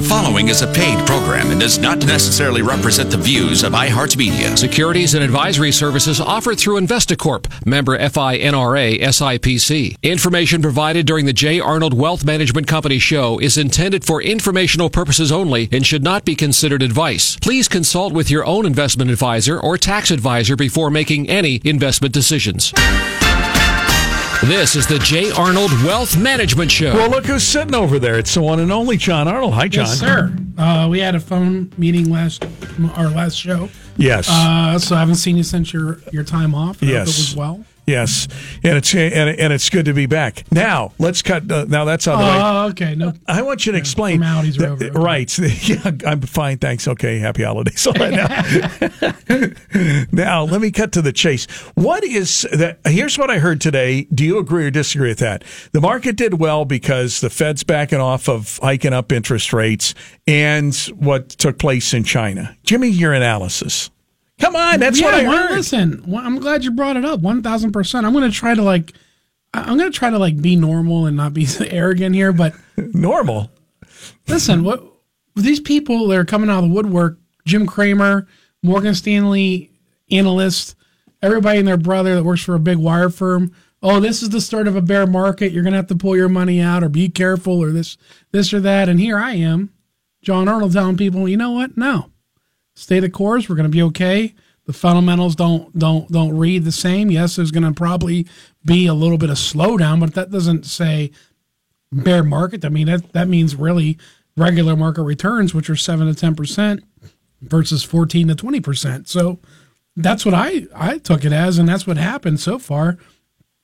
The following is a paid program and does not necessarily represent the views of iHeartMedia. Securities and advisory services offered through Investacorp, member FINRA SIPC. Information provided during the J. Arnold Wealth Management Company show is intended for informational purposes only and should not be considered advice. Please consult with your own investment advisor or tax advisor before making any investment decisions. This is the J. Arnold Wealth Management Show. Well, look who's sitting over there. It's the one and only John Arnold. Hi, John. Yes, sir. Uh, we had a phone meeting last our last show. Yes. Uh, so I haven't seen you since your your time off. I hope Yes. it was well. Yes. And it's and, and it's good to be back. Now let's cut. Uh, now that's on the way. Oh, okay. No, I want you to explain. formalities are over, okay. Right. Yeah, I'm fine. Thanks. Okay. Happy holidays. All right, now, now, let me cut to the chase. What is that? Here's what I heard today. Do you agree or disagree with that? The market did well because the Fed's backing off of hiking up interest rates and what took place in China. Jimmy, your analysis. Come on. That's what I Yeah, well, heard. Listen, well, I'm glad you brought it up. One thousand percent. I'm going to try to like. I'm going to try to like be normal and not be arrogant here, but Normal. listen, what these people that are coming out of the woodwork, Jim Cramer, Morgan Stanley analyst, everybody and their brother that works for a big wire firm. Oh, this is the start of a bear market. You're gonna have to pull your money out or be careful or this this or that. And here I am, John Arnold telling people, you know what? No. Stay the course. We're gonna be okay. The fundamentals don't don't don't read the same. Yes, there's gonna probably be a little bit of slowdown, but that doesn't say bear market. I mean, that, that means really regular market returns, which are 7 to 10% versus 14 to 20%. So that's what I, I took it as, and that's what happened so far.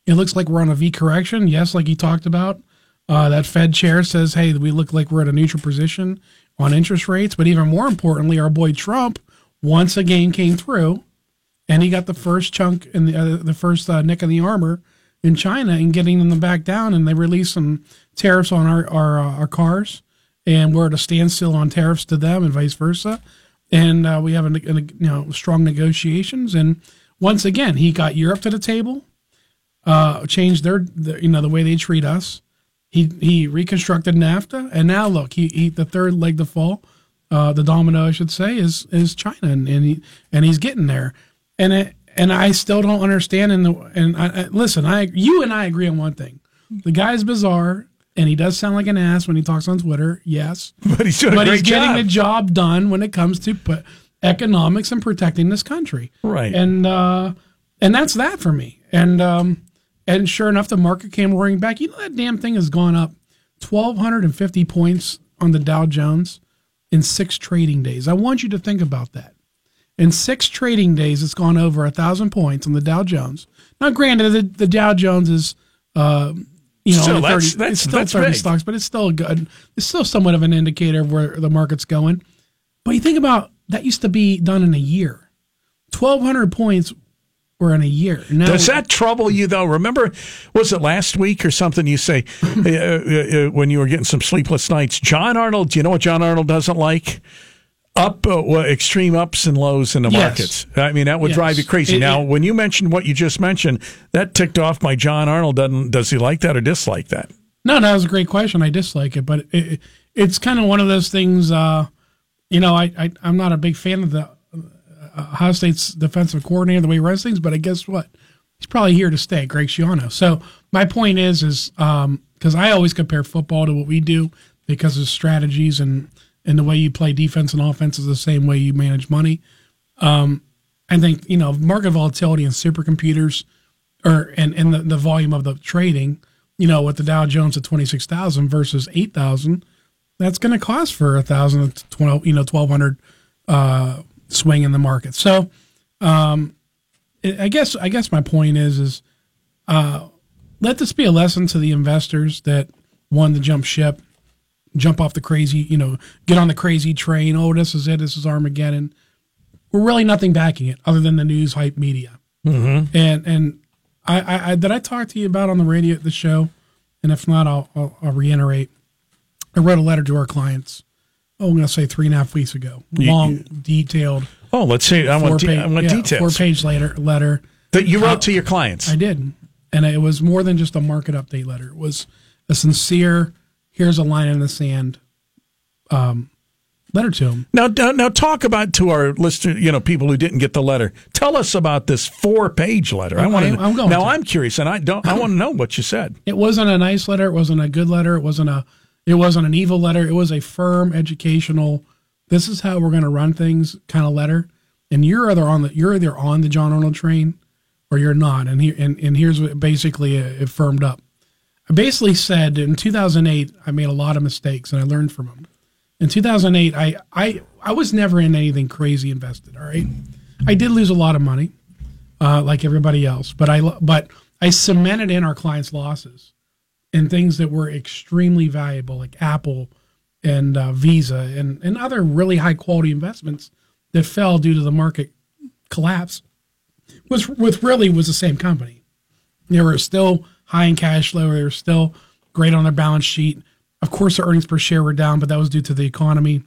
It looks like we're on a V correction. Yes, like you talked about. Uh, that Fed chair says, hey, we look like we're at a neutral position on interest rates. But even more importantly, our boy Trump once again came through and he got the first chunk in the uh, the first uh, nick in the armor in China and getting them back down, and they released some tariffs on our our, uh, our cars, and we're at a standstill on tariffs to them, and vice versa, and uh, we have a, a you know strong negotiations, and once again he got Europe to the table, uh, changed their you know the way they treat us. He he reconstructed NAFTA, and now look, he, he the third leg to fall, uh, the domino I should say is is China, and, and he and he's getting there, and it, and I still don't understand. And the, and I, I, listen, I you and I agree on one thing: the guy's bizarre, and he does sound like an ass when he talks on Twitter. Yes, But he's doing a but he's getting job. the job done when it comes to put economics and protecting this country. Right. And uh, and that's that for me. And um, and sure enough, the market came roaring back. You know that damn thing has gone up twelve hundred and fifty points on the Dow Jones in six trading days. I want you to think about that. In six trading days, it's gone over a thousand points on the Dow Jones. Now, granted, the, the Dow Jones is, uh, you know, Still, only that's- 30, that's- it's still that's thirty big. stocks, but it's still good. It's still somewhat of an indicator of where the market's going. But you think about that used to be done in a year. Twelve hundred points were in a year. Now, Does that trouble you though? Remember, was it last week or something? You say uh, uh, uh, when you were getting some sleepless nights. John Arnold. Do you know what John Arnold doesn't like? Up uh, well, extreme ups and lows in the Yes. markets. I mean, that would Yes. drive you crazy. It- now, it- when you mentioned what you just mentioned, that ticked off my John Arnold. Doesn't does he like that or dislike that? No, that was a great question. I dislike it, but it, it's kind of one of those things. Uh, you know, I, I I'm not a big fan of the Ohio State's defensive coordinator the way he runs things, but I guess what he's probably here to stay, Greg Schiano. So my point is, is because I always compare football to what we do because of strategies and and the way you play defense and offense is the same way you manage money. Um, I think you know market volatility and supercomputers, or and and the, the volume of the trading. You know, with the Dow Jones at twenty six thousand versus eight thousand, that's going to cost for a thousand to twelve. You know, twelve hundred uh, swing in the market. So, um, I guess I guess my point is is uh, let this be a lesson to the investors that want to jump ship, jump off the crazy, you know, get on the crazy train. Oh, this is it. This is Armageddon. We're really nothing backing it other than the news hype media. Mm-hmm. And and I, I, I did I talk to you about on the radio at the show, and if not, I'll, I'll, I'll reiterate. I wrote a letter to our clients. Oh, I'm going to say three and a half weeks ago. You- Long, detailed, Oh, let's see. I want, de- four-page I want yeah, details four-page later letter. that you wrote to your clients. I did. And it was more than just a market update letter. It was a sincere, here's a line in the sand. um, letter to. Now, now, now, talk about to our listeners, you know, people who didn't get the letter. Tell us about this four-page letter. I want to. I'm going now, to. I'm curious, and I don't. I want to know what you said. It wasn't a nice letter. It wasn't a good letter. It wasn't a. It wasn't an evil letter. It was a firm, educational. This is how we're going to run things kind of letter. And you're either on the you're either on the John Arnold train, or you're not. And here and, and here's what basically it firmed up. I basically said in 2008 I made a lot of mistakes and I learned from them. In 2008 I I I was never in anything crazy invested. All right, I did lose a lot of money, uh, like everybody else. But I but I cemented in our clients' losses in things that were extremely valuable, like Apple and uh, Visa and and other really high quality investments that fell due to the market collapse. Was with really was the same company. They were still high in cash flow. They were still great on their balance sheet. Of course, their earnings per share were down, but that was due to the economy.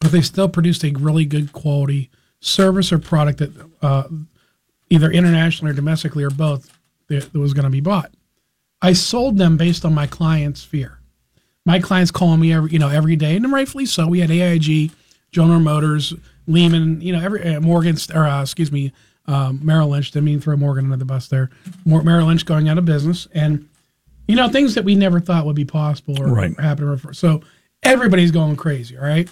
But they still produced a really good quality service or product that uh, either internationally or domestically or both that was going to be bought. I sold them based on my clients' fear. My clients calling me every you know every day, and rightfully so. We had AIG, General Motors, Lehman, you know, every uh, Morgan or uh, excuse me, um, Merrill Lynch. Didn't mean throw Morgan under the bus there. Merrill Lynch going out of business, and you know things that we never thought would be possible or right. happen. So everybody's going crazy, all right.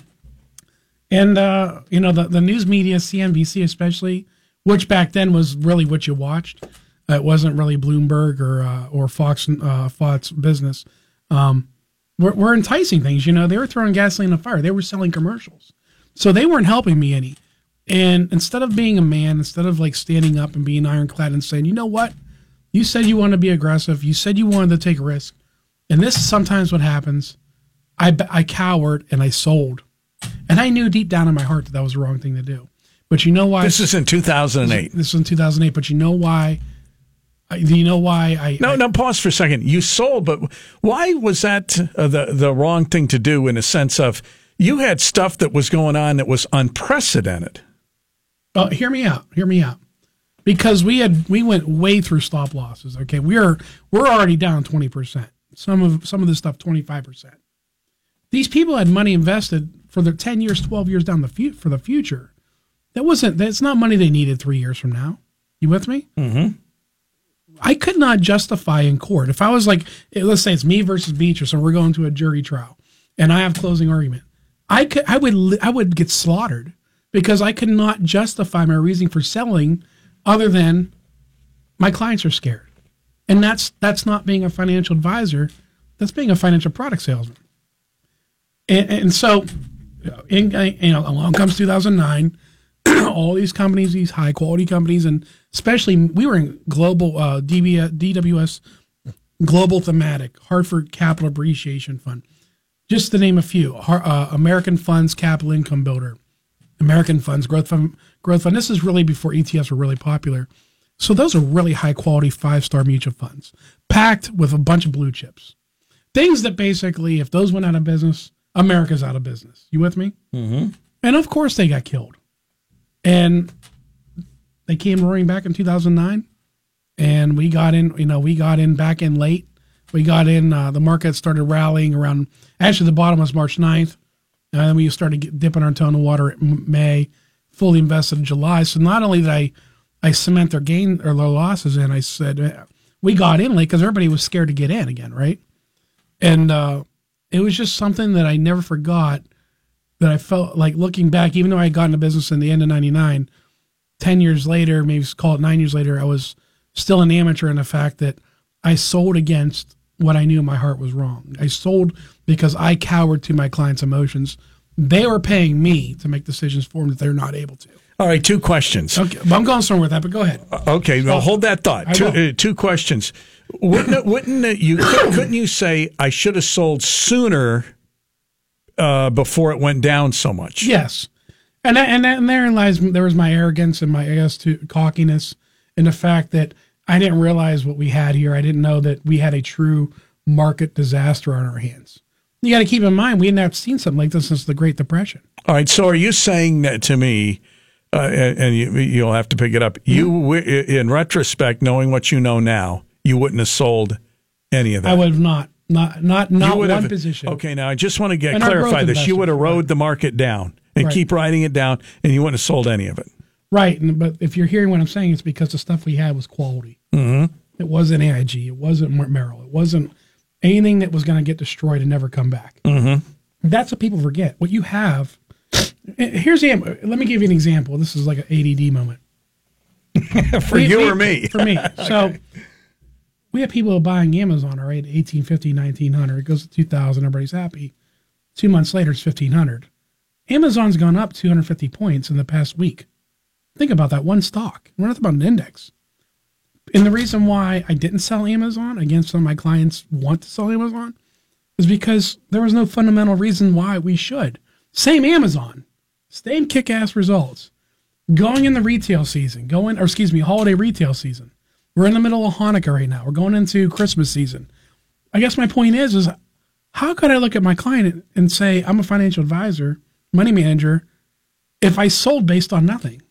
And uh, you know the the news media, CNBC especially, which back then was really what you watched. It wasn't really Bloomberg or uh, or Fox uh, Fox Business. Um, were, were enticing things. You know, they were throwing gasoline on fire. They were selling commercials, so they weren't helping me any. And instead of being a man, instead of like standing up and being ironclad and saying, you know what, you said you want to be aggressive. You said you wanted to take a risk. And this is sometimes what happens. I, I cowered and I sold. And I knew deep down in my heart that that was the wrong thing to do. But you know why? This is in 2008. This is in 2008. But you know why? Do you know why I? No, I, no. Pause for a second. You sold, but why was that uh, the the wrong thing to do? In a sense of you had stuff that was going on that was unprecedented. Uh, hear me out. Hear me out. Because we had we went way through stop losses. Okay, we're we're already down twenty percent. Some of some of this stuff twenty five percent. These people had money invested for their ten years, twelve years down the fu- for the future. That wasn't. That's not money they needed three years from now. You with me? Mm-hmm. I could not justify in court if I was like, eh, let's say it's me versus Beatrice, and we're going to a jury trial, and I have closing argument. I could, I would, I would get slaughtered because I could not justify my reasoning for selling other than my clients are scared. And that's that's not being a financial advisor, that's being a financial product salesman. And, and so, in, you know, along comes 2009, all these companies, these high quality companies, and especially we were in global uh, DB, DWS, global thematic, Hartford Capital Appreciation Fund, just to name a few. Uh, American Funds Capital Income Builder, American Funds Growth Fund, Growth Fund. This is really before ETFs were really popular. So those are really high quality five star mutual funds, packed with a bunch of blue chips. Things that basically, if those went out of business, America's out of business. You with me? Mm-hmm. And of course, they got killed. And they came roaring back in 2009, and we got in. You know, we got in back in late. We got in. Uh, the market started rallying around. Actually, the bottom was March 9th. And then we started dipping our toe in the water in May, fully invested in July. So not only did I, I cement their gain or their losses in, I said we got in late because everybody was scared to get in again, right? And uh, it was just something that I never forgot. That I felt like looking back, even though I got into business in the end of '99, ten years later, maybe call it nine years later, I was still an amateur in the fact that I sold against what I knew in my heart was wrong. I sold because I cowered to my clients' emotions. They were paying me to make decisions for them that they're not able to. All right, two questions. Okay, I'm going somewhere with that, but go ahead. Uh, okay, well, hold that thought. Two, uh, two, questions. Wouldn't it, wouldn't it, you couldn't you say I should have sold sooner uh, before it went down so much? Yes, and that, and and therein lies there was my arrogance and my I guess to cockiness and the fact that I didn't realize what we had here. I didn't know that we had a true market disaster on our hands. You got to keep in mind we hadn't seen something like this since the Great Depression. All right, so are you saying that to me? Uh, and, and you, will have to pick it up. You, in retrospect, knowing what you know now, you wouldn't have sold any of that. I would have not. Not not not one have- position. Okay, now I just want to get And clarify this. You would have rode the market down and Right. keep writing it down, and you wouldn't have sold any of it. Right, and, but if you're hearing what I'm saying, it's because the stuff we had was quality. Mm-hmm. It wasn't AIG. It wasn't Mer- Merrill. It wasn't anything that was going to get destroyed and never come back. Mm-hmm. That's what people forget. What you have. Here's the. Let me give you an example. This is like an ADD moment. For We- you we- or me? For me. So we have people buying Amazon, all right, 1850, 1900. It goes to 2000. Everybody's happy. Two months later, it's 1500. Amazon's gone up 250 points in the past week. Think about that one stock. We're not about an index. And the reason why I didn't sell Amazon, again, some of my clients want to sell Amazon, is because there was no fundamental reason why we should. Same Amazon, same kick ass results going in the retail season, going, or excuse me, holiday retail season. We're in the middle of Hanukkah right now. We're going into Christmas season. I guess my point is, is how could I look at my client and say I'm a financial advisor, money manager, if I sold based on nothing?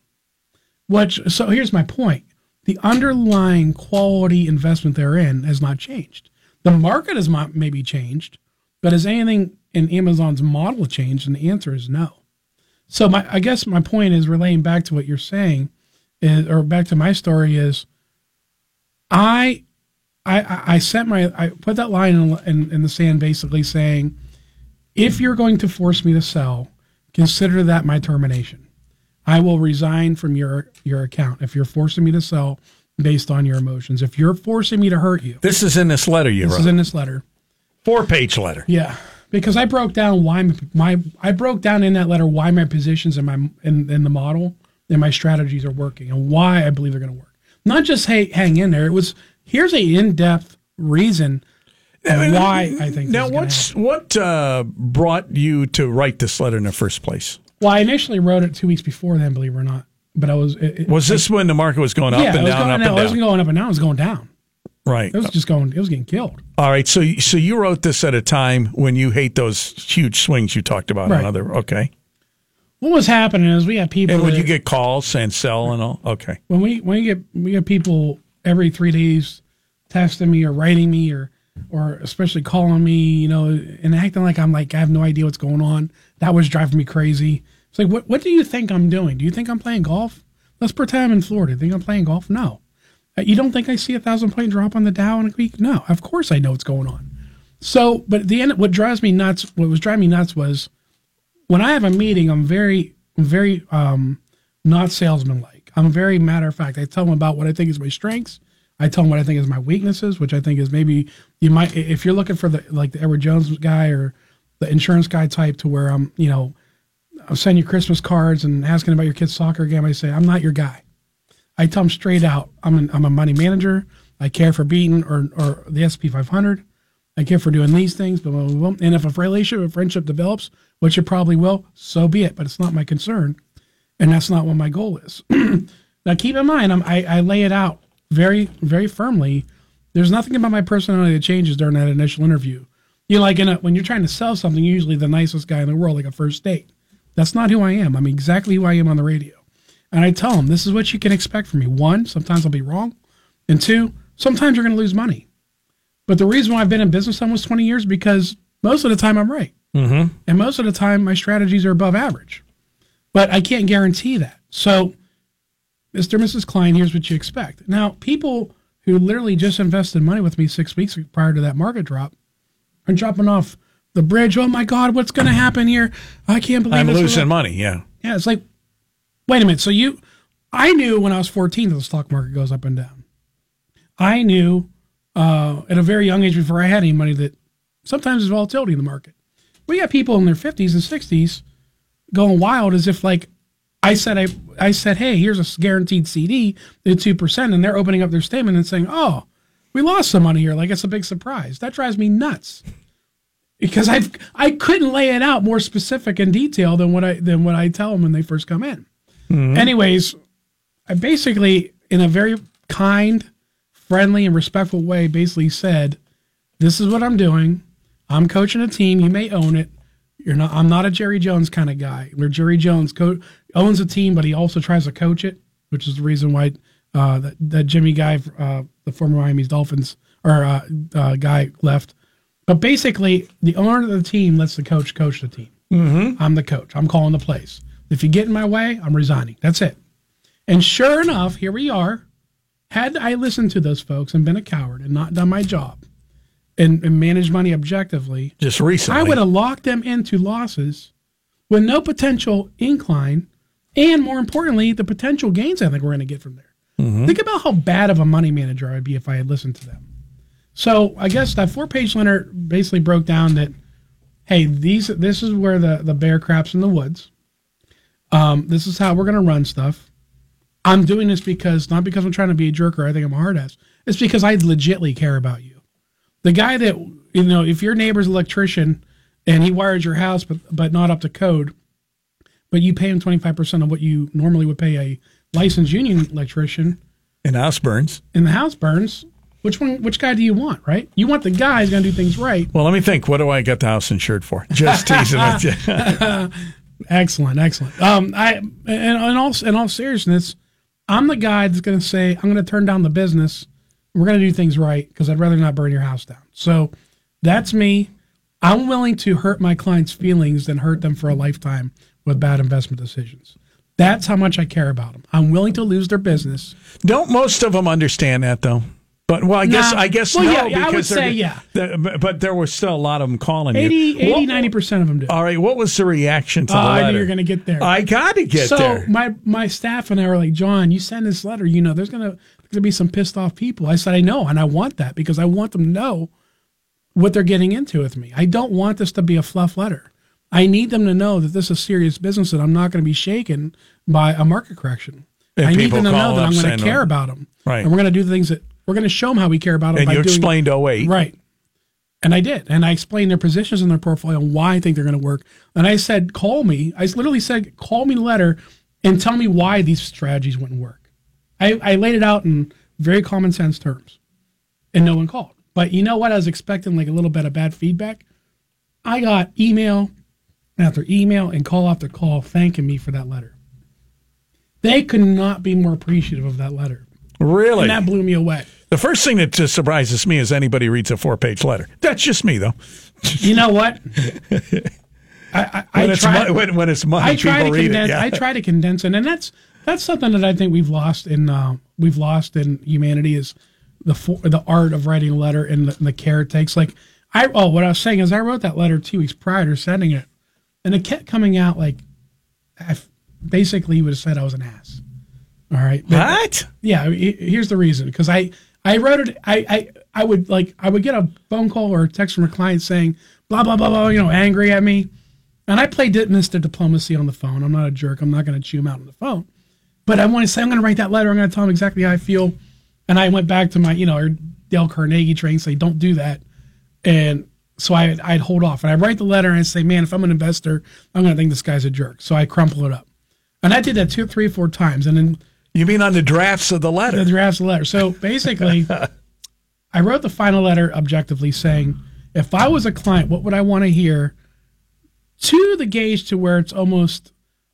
Which so here's my point: the underlying quality investment they're in has not changed. The market has not maybe changed, but has anything in Amazon's model changed? And the answer is no. So my, I guess my point is relaying back to what you're saying, is, or back to my story is, I, I, I sent my, I put that line in, in, in the sand, basically saying, if you're going to force me to sell, consider that my termination. I will resign from your your account if you're forcing me to sell based on your emotions. If you're forcing me to hurt you, This is in this letter you this wrote. This is in this letter. Four page letter. Yeah, because I broke down why my, I broke down in that letter why my positions in my in, in the model and my strategies are working and why I believe they're going to work. Not just hey hang in there. It was here's a in depth reason why I think. Now, what's what uh, brought you to write this letter in the first place? well? I initially wrote it two weeks before then, believe it or not. But I was it, it- Was this when the market was going up yeah, and it down, going up down. and It wasn't going up and down. It was going down. Right. It was just going. It was getting killed. All right. So, so you wrote this at a time when you hate those huge swings you talked about. Right. On other. Okay. What was happening is we had people. And would that- you get calls saying sell and all? Okay. when we when we get we get people every three days texting me or writing me or or especially calling me, you know, and acting like I'm like I have no idea what's going on. That was driving me crazy. It's like, what what do you think I'm doing? Do you think I'm playing golf? Let's pretend I'm in Florida. Think I'm playing golf? No. Uh, You don't think I see a thousand point drop on the Dow in a week? No. Of course I know what's going on. So, but at the end, what drives me nuts, what was driving me nuts was when I have a meeting, I'm very, very um, not salesman-like. I'm very matter of fact. I tell them about what I think is my strengths. I tell them what I think is my weaknesses, which I think is maybe you might, if you're looking for the like the Edward Jones guy or the insurance guy type, to where I'm, you know, I'm sending you Christmas cards and asking about your kid's soccer game. I say I'm not your guy. I tell them straight out. I'm an, I'm a money manager. I care for beating or or the SP 500. I care for doing these things, blah, blah, blah. And if a relationship, a friendship develops, which it probably will, so be it. But it's not my concern. And that's not what my goal is. now, keep in mind, I'm, I, I lay it out very, very firmly. There's nothing about my personality that changes during that initial interview. You know, like in a, when you're trying to sell something, you're usually the nicest guy in the world, like a first date. That's not who I am. I'm exactly who I am on the radio. And I tell them, this is what you can expect from me. One, sometimes I'll be wrong. And two, sometimes you're going to lose money. But the reason why I've been in business almost 20 years because most of the time I'm right. Mm-hmm. And most of the time my strategies are above average. But I can't guarantee that. So, Mr. and Mrs. Klein, here's what you expect. Now, people who literally just invested money with me six weeks prior to that market drop are dropping off the bridge. Oh my God, what's going to happen here? I can't believe I'm losing money. Yeah. Yeah, it's like, wait a minute. So you, I knew when I was 14 that the stock market goes up and down. I knew uh, at a very young age before I had any money that sometimes there's volatility in the market. We got people in their 50s and 60s going wild as if like I said I I said hey here's a guaranteed CD at two percent and they're opening up their statement and saying oh we lost some money here like it's a big surprise that drives me nuts because I I couldn't lay it out more specific and detail than what I than what I tell them when they first come in. Mm-hmm. Anyways, I basically in a very kind, friendly, and respectful way basically said, "This is what I'm doing. I'm coaching a team. You may own it. You're not. I'm not a Jerry Jones kind of guy. Where Jerry Jones co- owns a team, but he also tries to coach it, which is the reason why uh, that, that Jimmy guy, uh, the former Miami Dolphins or uh, uh, guy left. But basically, the owner of the team lets the coach coach the team. Mm-hmm. I'm the coach. I'm calling the plays. If you get in my way, I'm resigning. That's it. And sure enough, here we are. Had I listened to those folks and been a coward and not done my job and, and managed money objectively, Just recently. I would have locked them into losses with no potential incline, and more importantly, the potential gains I think we're going to get from there. Think about how bad of a money manager I'd be if I had listened to them. So I guess that four page letter basically broke down that, hey, these this is where the the bear craps in the woods. Um, this is how we're going to run stuff. I'm doing this because not because I'm trying to be a jerk or I think I'm a hard ass. It's because I legitly care about you. The guy that you know, if your neighbor's electrician and he wires your house but but not up to code, but you pay him 25% of what you normally would pay a licensed union electrician in house burns. and the house burns, which one which guy do you want, right? You want the guy who's going to do things right. Well, let me think. What do I get the house insured for? Just teasing with you. Excellent, excellent. Um, I and in all in all seriousness, I'm the guy that's going to say I'm going to turn down the business. We're going to do things right because I'd rather not burn your house down. So that's me. I'm willing to hurt my clients' feelings than hurt them for a lifetime with bad investment decisions. That's how much I care about them. I'm willing to lose their business. Don't most of them understand that though? But well, I guess I guess Well, no. yeah, I would say yeah. the- but- there was still a lot of them calling 80, you. 80 90% of them do. All right, what was the reaction to oh, the Oh, I letter? knew you were going to get there. I got to get so there. So my my staff and I were like, John, you send this letter, you know, there's gonna there's gonna be some pissed off people. I said, I know, and I want that because I want them to know what they're getting into with me. I don't want this to be a fluff letter. I need them to know that this is serious business and I'm not going to be shaken by a market correction. And I need them to know that I'm going to uh, care about them. Right. And we're going to do the things that we're going to show them how we care about them. and you doing, explained 08. Right. And I did. And I explained their positions in their portfolio and why I think they're going to work. And I said, call me. I literally said, call me the letter and tell me why these strategies wouldn't work. I, I laid it out in very common sense terms. And no one called. But you know what? I was expecting like a little bit of bad feedback. I got email after email and call after call thanking me for that letter. They could not be more appreciative of that letter. Really? And that blew me away. the first thing that just surprises me is anybody reads a four page letter. That's just me, though. You know what? I, I, When, I it's, try, mo- when, when it's money, I try people to read condense. it. Yeah. I try to condense it, and that's that's something that I think we've lost in uh, we've lost in humanity is the for, the art of writing a letter and the, the care it takes. Like I oh, what I was saying is I wrote that letter two weeks prior to sending it, and it kept coming out like I f- basically he would have said I was an ass. All right, But- what? yeah, here's the reason because I I wrote it. I, I I would like I would get a phone call or a text from a client saying blah blah blah blah, you know, angry at me, and I play Mr. Diplomacy on the phone. I'm not a jerk. I'm not going to chew him out on the phone, but I want to say I'm going to write that letter. I'm going to tell him exactly how I feel, and I went back to my you know Dale Carnegie training, say don't do that, and so I I'd hold off and I write the letter and I say, man, if I'm an investor, I'm going to think this guy's a jerk. So I crumple it up, and I did that two, three, four times, and then You mean on the drafts of the letter? the drafts of the letter. So basically, I wrote the final letter objectively saying, if I was a client, what would I want to hear to the gauge to where it's almost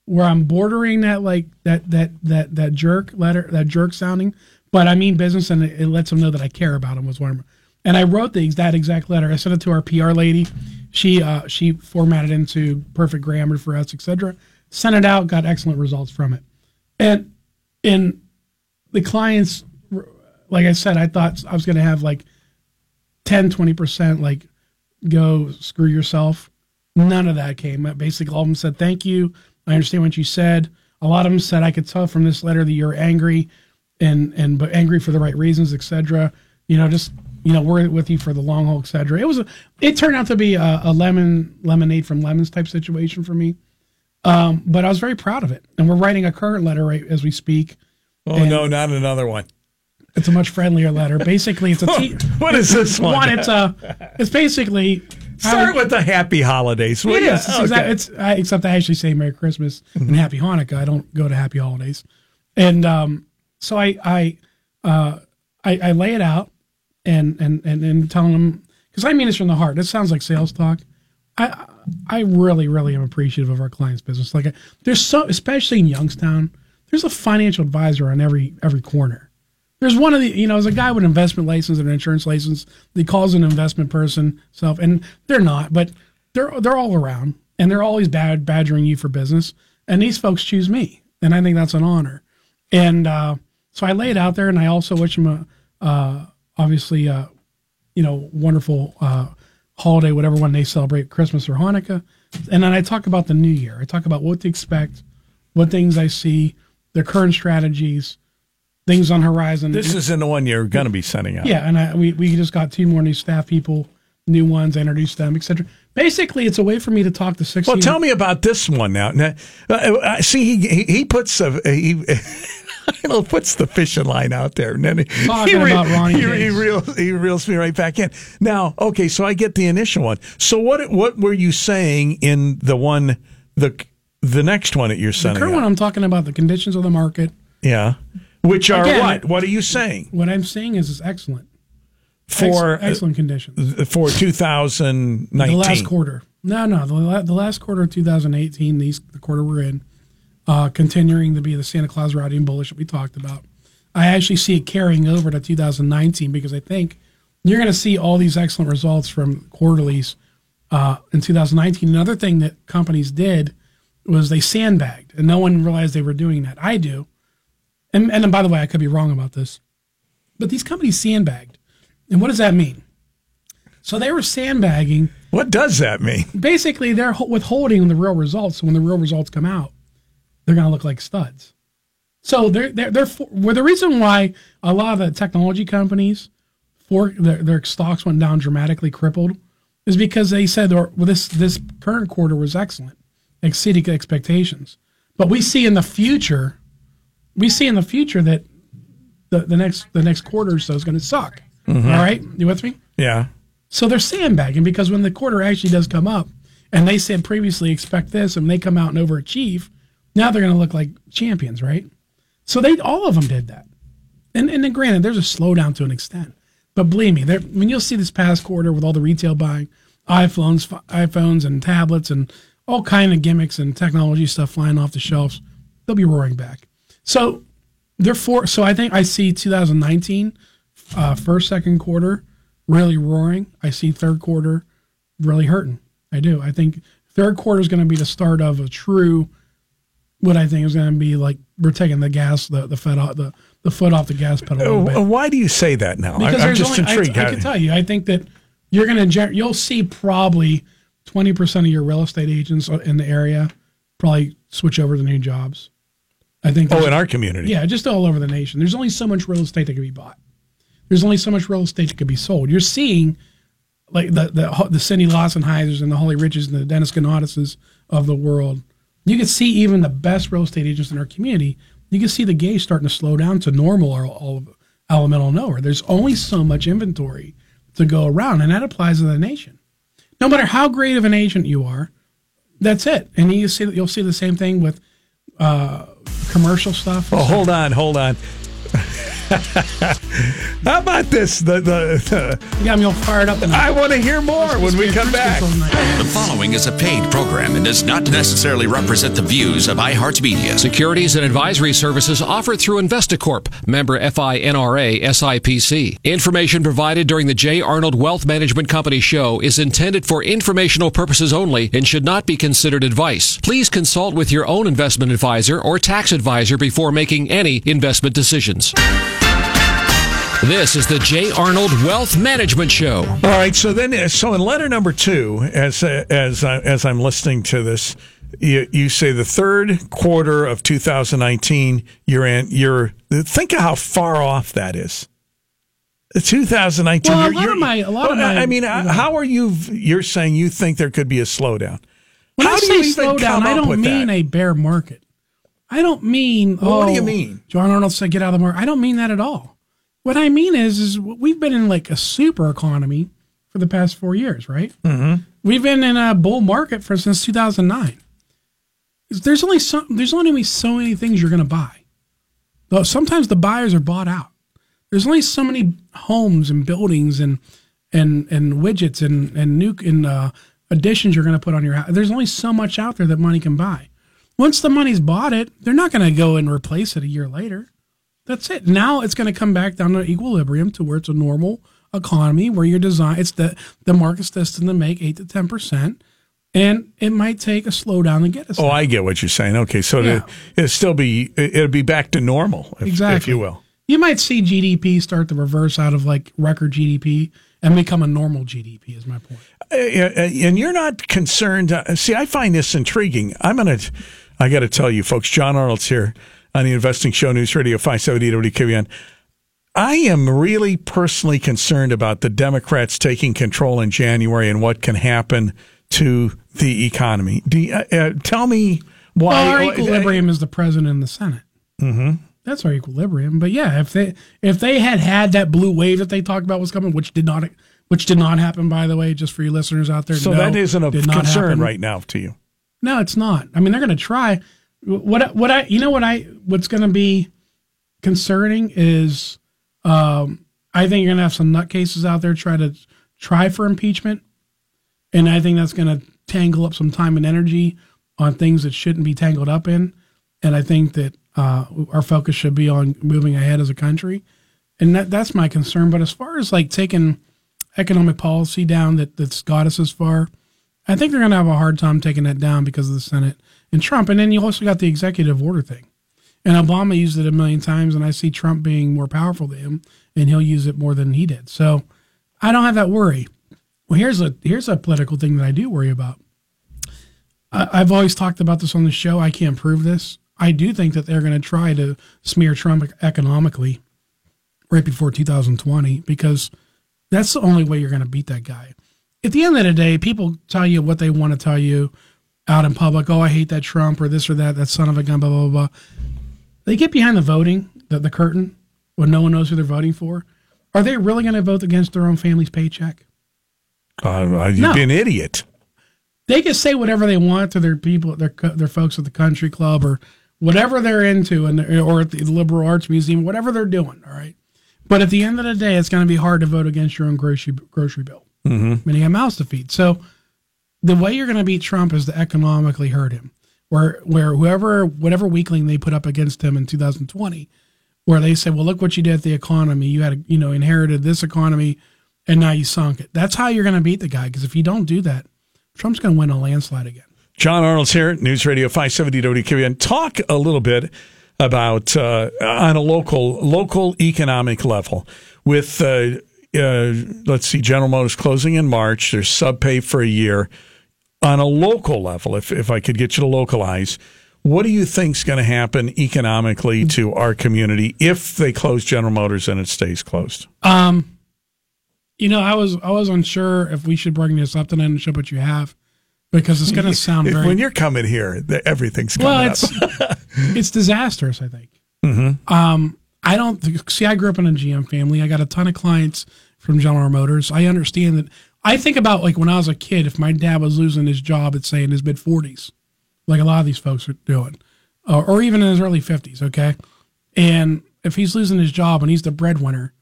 where I'm bordering that like that that that that jerk letter, that jerk sounding, but I mean business and it, it lets them know that I care about them was I'm. And I wrote the that exact letter. I sent it to our PR lady. She uh, she formatted into perfect grammar for us, etc. Sent it out, got excellent results from it. And in the clients like i said i thought i was going to have like 10 20% like go screw yourself none of that came basically all of them said thank you i understand what you said a lot of them said i could tell from this letter that you're angry and and but angry for the right reasons etc you know just you know we're with you for the long haul etc it was a it turned out to be a, a lemon lemonade from lemons type situation for me um, but i was very proud of it and we're writing a current letter right as we speak Oh, no, not another one. it's a much friendlier letter. Basically, it's a. What is this one? one. It's a. It's basically. Start would- with the happy holidays. will It ya? is. It's, Okay. it's I, except I actually say Merry Christmas and Happy Hanukkah. I don't go to Happy Holidays, and um, so I I, uh, I I lay it out and and and, and telling them because I mean this from the heart. It sounds like sales talk. I I really really am appreciative of our clients' business. Like there's so especially in Youngstown, there's a financial advisor on every every corner. There's one of the, you know, there's a guy with an investment license and an insurance license. He calls an investment person self, and they're not, but they're they're all around, and they're always bad badgering you for business. And these folks choose me, and I think that's an honor. And uh, so I lay it out there, and I also wish them a, uh, obviously, uh, you know, wonderful uh, holiday, whatever one they celebrate, Christmas or Hanukkah. And then I talk about the new year. I talk about what to expect, what things I see, their current strategies, things on horizon. This isn't the one you're going to be sending out. Yeah, and I, we we just got two more new staff people, new ones. I introduced them, etc. Basically, it's a way for me to talk to six. Well, tell me about this one now. now uh, uh, see, he he, he puts a he. You know, puts the fishing line out there, and then he, Talking he, about Ronnie he, he, reels, he reels me right back in. Now, okay, so I get the initial one. So what what were you saying in the one the the next one that you're the sending? current out? one, I'm talking about the conditions of the market. Yeah. Which are Again, what? What are you saying What I'm saying is, it's excellent. Ex- for excellent conditions. uh, for 2019? The last quarter. No, no, the, la- the last quarter of 2018, these the quarter we're in, uh, continuing to be the Santa Claus routing bullish that we talked about. I actually see it carrying over to 2019 because I think you're going to see all these excellent results from quarterlies uh, in 2019. Another thing that companies did was they sandbagged, and no one realized they were doing that. I do, and and by the way, I could be wrong about this, but these companies sandbagged, and what does that mean? So they were sandbagging What does that mean? basically they're withholding the real results. So when the real results come out, they're going to look like studs. So they're they're, they're for, well, the reason why a lot of the technology companies for their, their stocks went down dramatically, crippled, is because they said well, this this current quarter was excellent, exceeding expectations. But we see in the future, we see in the future that the, the next the next quarter or so is going to suck. Mm-hmm. All right, you with me? Yeah. So they're sandbagging because when the quarter actually does come up, and they said previously expect this, and they come out and overachieve, now they're going to look like champions, right? So they all of them did that. And and then granted, there's a slowdown to an extent, but believe me, there. I mean, you'll see this past quarter with all the retail buying, iPhones, iPhones, and tablets, and all kind of gimmicks and technology stuff flying off the shelves. They'll be roaring back. So therefore, so I think I see 2019 uh, first, second quarter really roaring. I see third quarter really hurting. I do. I think third quarter is going to be the start of a true, what I think is going to be like we're taking the gas, the the foot off the the foot off the gas pedal a little bit. Uh, Why do you say that now? I, Because I'm just only, intrigued. I, I can tell you, I think that you're going to, you'll see probably 20% of your real estate agents in the area probably switch over to new jobs. I think. oh, in our community. yeah, just all over the nation. There's only so much real estate that can be bought. There's only so much real estate that can be sold. You're seeing like the the the Cindy Lawsonheisers and the Holly Riches and the Dennis Ganodises of the world. You can see even the best real estate agents in our community. You can see the gauge starting to slow down to normal or all elemental nowhere. There's only so much inventory to go around, and that applies to the nation. No matter how great of an agent you are, that's it. And you see you'll see the same thing with uh, commercial stuff. Oh, hold on, hold on. How about this? The, the, You got me all fired up. the I want to hear more when we come back. The following is a paid program and does not necessarily represent the views of iHeartMedia. Securities and advisory services offered through Investacorp, member FINRA SIPC. Information provided during the J. Arnold Wealth Management Company show is intended for informational purposes only and should not be considered advice. Please consult with your own investment advisor or tax advisor before making any investment decisions. This is the J. Arnold Wealth Management Show. All right. So then, so in letter number two, as uh, as I, as I'm listening to this, you, you say the third quarter of 2019. You're in. You're think of how far off that is. 2019. Well, a you're- lot of my- a lot of my- I mean, uh, how are you? You're saying you think there could be a slowdown. When how I do say you even slow down, come I up don't mean that? a bear market. I don't mean. Well, oh, what do you mean? John Arnold said, "Get out of the market." I don't mean that at all. What I mean is, is we've been in like a super economy for the past four years, right? Mm-hmm. We've been in a bull market for since 2009. There's only some. There's only so many things you're going to buy. Though sometimes the buyers are bought out. There's only so many homes and buildings and and and widgets and and new and uh, additions you're going to put on your house. There's only so much out there that money can buy. Once the money's bought it, they're not going to go and replace it a year later. That's it. Now it's going to come back down to equilibrium to where it's a normal economy where you're designed. It's the the market's destined to make eight to ten percent, and it might take a slowdown to get us. Oh, there. I get what you're saying. Okay, so Yeah. it'll still be it'll be back to normal, if, exactly, if you will. You might see GDP start to reverse out of like record GDP and become a normal GDP. Is my point. Uh, uh, and you're not concerned. Uh, see, I find this intriguing. I'm gonna, I got to tell you, folks. John Arnold's here on the Investing Show News Radio 570 WKBN. I am really personally concerned about the Democrats taking control in January and what can happen to the economy. Do you, uh, uh, tell me why? Well, our equilibrium is the president and the Senate. Mm-hmm. That's our equilibrium. But yeah, if they if they had had that blue wave that they talked about was coming, which did not which did not happen, by the way, just for you listeners out there. So no, that isn't a concern happen. right now to you. No, it's not. I mean, they're going to try. What what I you know what I what's going to be concerning is um, I think you're going to have some nutcases out there try to try for impeachment, and I think that's going to tangle up some time and energy on things that shouldn't be tangled up in. And I think that uh, our focus should be on moving ahead as a country, and that that's my concern. But as far as like taking economic policy down that that's got us as far. I think they're going to have a hard time taking that down because of the Senate and Trump. And then you also got the executive order thing. And Obama used it a million times, and I see Trump being more powerful than him, and he'll use it more than he did. So I don't have that worry. Well, here's a here's a political thing that I do worry about. I, I've always talked about this on the show. I can't prove this. I do think that they're going to try to smear Trump economically right before 2020 because that's the only way you're going to beat that guy at the end of the day, people tell you what they want to tell you out in public. Oh, I hate that Trump or this or that, that son of a gun, blah, blah, blah, blah. They get behind the voting, the, the curtain, when no one knows who they're voting for. Are they really going to vote against their own family's paycheck? Uh, you'd No. be an idiot. They can say whatever they want to their people, their their folks at the country club or whatever they're into, and or at the liberal arts museum, whatever they're doing. All right, but at the end of the day, it's going to be hard to vote against your own grocery grocery bill. Mm-hmm. You have mouths to feed, so the way you're going to beat Trump is to economically hurt him. Where where whoever whatever weakling they put up against him in 2020, where they say, well, look what you did at the economy. You had you know inherited this economy, and now you sunk it. That's how you're going to beat the guy. Because if you don't do that, Trump's going to win a landslide again. John Arnold's here, News Radio 570 WKBN. Talk a little bit about uh, on a local local economic level with uh, uh, let's see, General Motors closing in March. There's subpay for a year. On a local level, if if I could get you to localize, what do you think's going to happen economically to our community if they close General Motors and it stays closed? Um, you know, I was I was unsure if we should bring this up tonight and show what you have because it's going to sound very when you're coming here, everything's coming well. up. It's it's disastrous. I think. Um, I don't see. I grew up in a GM family. I got a ton of clients from General Motors. I understand that. I think about like when I was a kid. If my dad was losing his job at say in his mid forties, like a lot of these folks are doing, or, or even in his early fifties. Okay, and if he's losing his job and he's the breadwinner,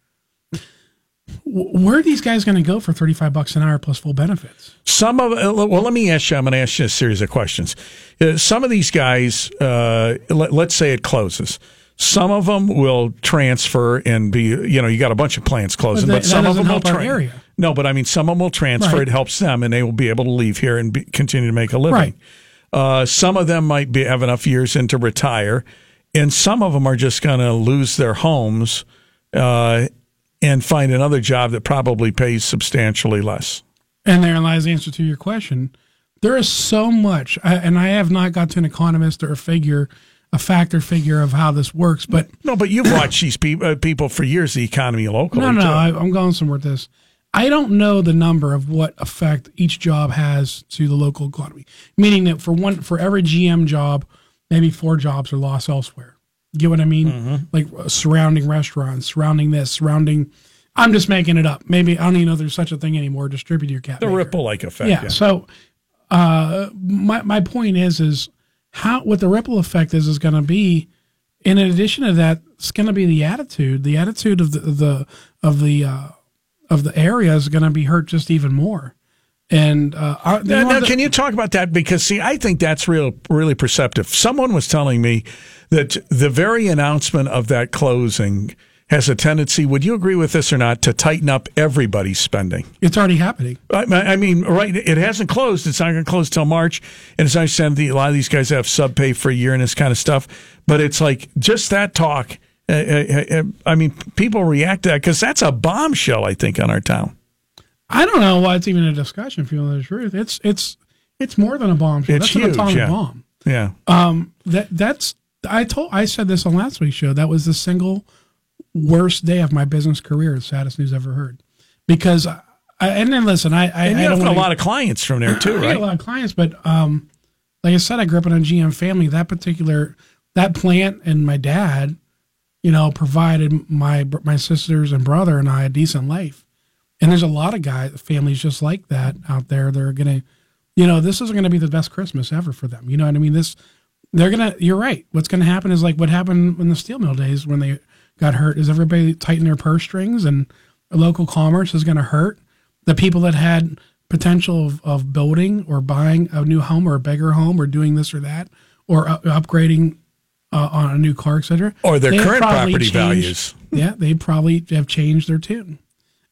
where are these guys going to go for thirty five bucks an hour plus full benefits? Some of uh, well, let me ask you. I'm going to ask you a series of questions. Uh, some of these guys, uh, let, let's say it closes. Some of them will transfer and be, you know, you got a bunch of plants closing, But but, some that of them will area. No, but I mean, some of them will transfer. Right. It helps them, and they will be able to leave here and be, continue to make a living. Right. Uh, some of them might be have enough years in to retire, and some of them are just going to lose their homes uh, and find another job that probably pays substantially less. And therein lies the answer to your question. There is so much, and I have not got to an economist or a figure, a factor figure of how this works. But No, but you've watched these pe- uh, people for years, the economy locally. no, no, too. I, I'm going somewhere with this. I don't know the number of what effect each job has to the local economy. Meaning that for one, for every GM job, maybe four jobs are lost elsewhere. You Get what I mean? Mm-hmm. Like uh, surrounding restaurants, surrounding this, surrounding. I'm just making it up. Maybe I don't even know there's such a thing anymore. Distribute your cap. the ripple like effect. yeah. So, uh, my my point is is how what the ripple effect is is going to be. In addition to that, it's going to be the attitude. The attitude of the of the of the uh, of the area is going to be hurt just even more. And uh, our, Now, now, the- can you talk about that? Because see, I think that's real, really perceptive. Someone was telling me that the very announcement of that closing has a tendency. Would you agree with this or not? To tighten up everybody's spending. it's already happening. I, I mean, right? It hasn't closed. It's not going to close till March. And as I said, the, a lot of these guys have sub pay for a year and this kind of stuff. But it's like just that talk. Uh, uh, uh, I mean, people react to that because that's a bombshell. I think on our town. I don't know why it's even a discussion. If you know the truth, it's it's it's more than a bomb. It's that's huge, an atomic yeah. bomb. Yeah. Um, that that's I told I said this on last week's show. That was the single worst day of my business career. The Saddest news ever heard. Because I, I- and then listen, I I, And I don't have a lot of clients from there too, right? a lot of clients, but um, like I said, I grew up in a GM family. That particular that plant and my dad, you know, provided my my sisters and brother and I a decent life. And there's a lot of guys, families just like that out there. They're gonna, you know, this isn't gonna be the best Christmas ever for them. You know what I mean? This, they're gonna. You're right. What's gonna happen is like what happened in the steel mill days when they got hurt. Is everybody tighten their purse strings and local commerce is gonna hurt the people that had potential of, of building or buying a new home or a bigger home or doing this or that or upgrading uh, on a new car, et cetera. Or their current property changed- values. Yeah, they probably have changed their tune,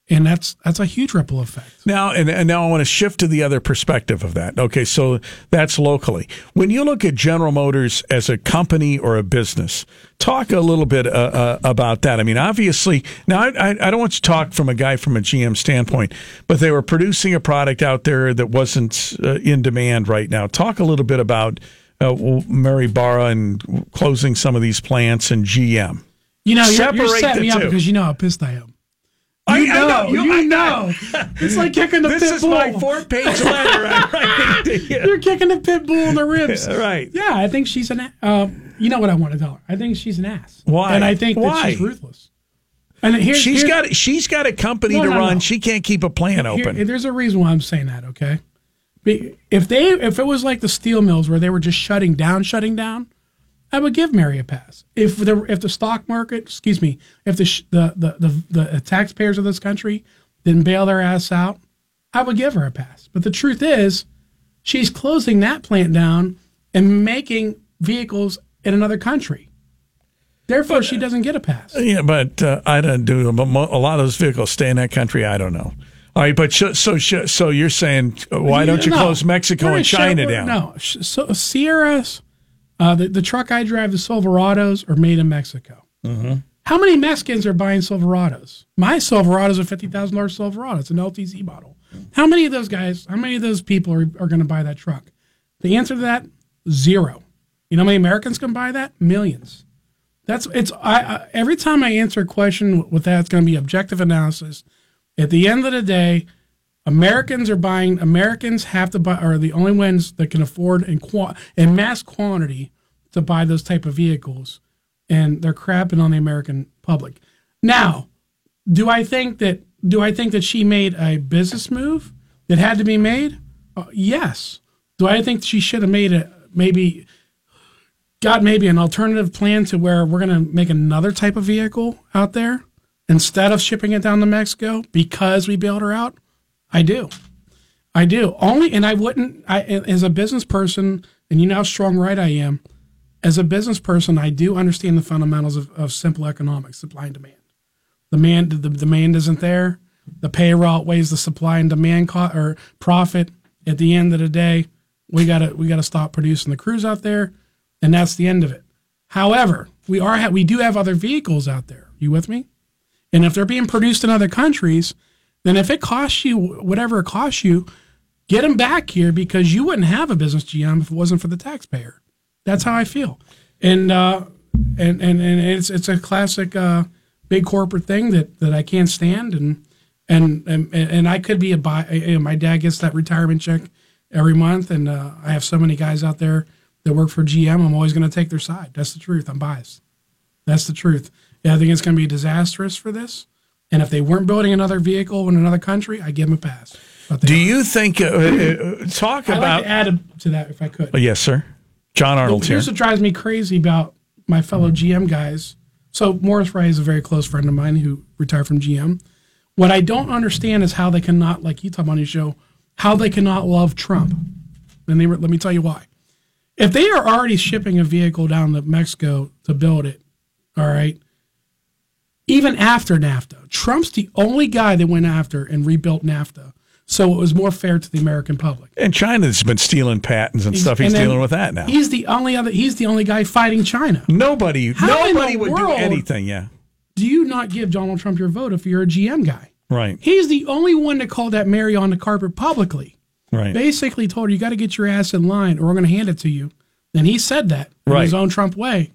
and that's that's a huge ripple effect. Now, and, and now I want to shift to the other perspective of that. Okay, so that's locally. When you look at General Motors as a company or a business, talk a little bit uh, uh, about that. I mean, obviously, now I, I, I don't want to talk from a guy from a GM standpoint, but they were producing a product out there that wasn't uh, in demand right now. Talk a little bit about Mary Barra and closing some of these plants and GM. You know, you're, you're setting me up because you know how pissed I am. I- You I know, know, you, I- know. it's like kicking the pit bull. This is my four-page letter. I to you. You're kicking the pit bull in the ribs. Right. Yeah, I think she's an. Um, you know what I want to tell her? I think she's an ass. Why? And I think Why? that she's ruthless. And here's, She's here's, got she's got a company No, to no, run. no. She can't keep a plant Here- open. there's a reason why I'm saying that. Okay, if they if it was like the steel mills where they were just shutting down, shutting down, I would give Mary a pass. If the if the stock market, excuse me, if the sh- the, the the the taxpayers of this country didn't bail their ass out, I would give her a pass. But the truth is, she's closing that plant down and making vehicles in another country. Therefore, she doesn't get a pass. yeah, but uh, I don't do. But a lot of those vehicles stay in that country. I don't know. All right, but sh- so sh- so you're saying uh, why don't you No. close Mexico and China Chevrolet- down? No, so Sierras, uh, the the truck I drive, the Silverados, are made in Mexico. Mm-hmm. How many Mexicans are buying Silverados? My Silverados is a fifty thousand dollars Silverado. It's an LTZ model. How many of those guys? How many of those people are, are going to buy that truck? The answer to that: zero. You know how many Americans can buy that? Millions. That's it's. I, I every time I answer a question with that, it's going to be objective analysis. At the end of the day, Americans are buying. Americans have to buy. Are the only ones that can afford in in mass quantity to buy those type of vehicles, and they're crapping on the American public. Now, do I think that? Do I think that she made a business move that had to be made? Uh, yes. Do I think she should have made a maybe? got maybe an alternative plan to where we're going to make another type of vehicle out there instead of shipping it down to Mexico because we bailed her out? I do. I do. Only, and I wouldn't, I, as a business person, and you know how strong right I am, as a business person, I do understand the fundamentals of, of simple economics, supply and demand. Demand, the demand isn't there. The payroll outweighs the supply and demand co- or profit. At the end of the day, we gotta we gotta stop producing the Cruze out there, and that's the end of it. However, we are we do have other vehicles out there. You with me? And if they're being produced in other countries, then if it costs you whatever it costs you, get them back here because you wouldn't have a business GM if it wasn't for the taxpayer. That's how I feel. And uh, and and and it's it's a classic uh, big corporate thing that that I can't stand. And and and and I could be a buy. My dad gets that retirement check every month, and uh, I have so many guys out there that work for GM. I'm always going to take their side. That's the truth. I'm biased. That's the truth. Yeah, I think it's going to be disastrous for this. And if they weren't building another vehicle in another country, I give them a pass. But Do are. you think? Uh, uh, talk I'd about. like to add to that if I could. Oh, yes, sir. John Arnold here. Here's what drives me crazy about my fellow GM guys. So Morris Ray is a very close friend of mine who retired from GM. What I don't understand is how they cannot, like you talk on your show, how they cannot love Trump. And they, let me tell you why. If they are already shipping a vehicle down to Mexico to build it, all right, even after NAFTA, Trump's the only guy that went after and rebuilt NAFTA. So it was more fair to the American public. And China's been stealing patents and stuff. He's And dealing with that now. He's the only other. He's the only guy fighting China. Nobody, How nobody would do anything. Yeah, Do you not give Donald Trump your vote if you're a GM guy? right, He's the only one that called that Mary on the carpet publicly. right. Basically told her you got to get your ass in line or we're going to hand it to you. And he said that in Right. his own Trump way.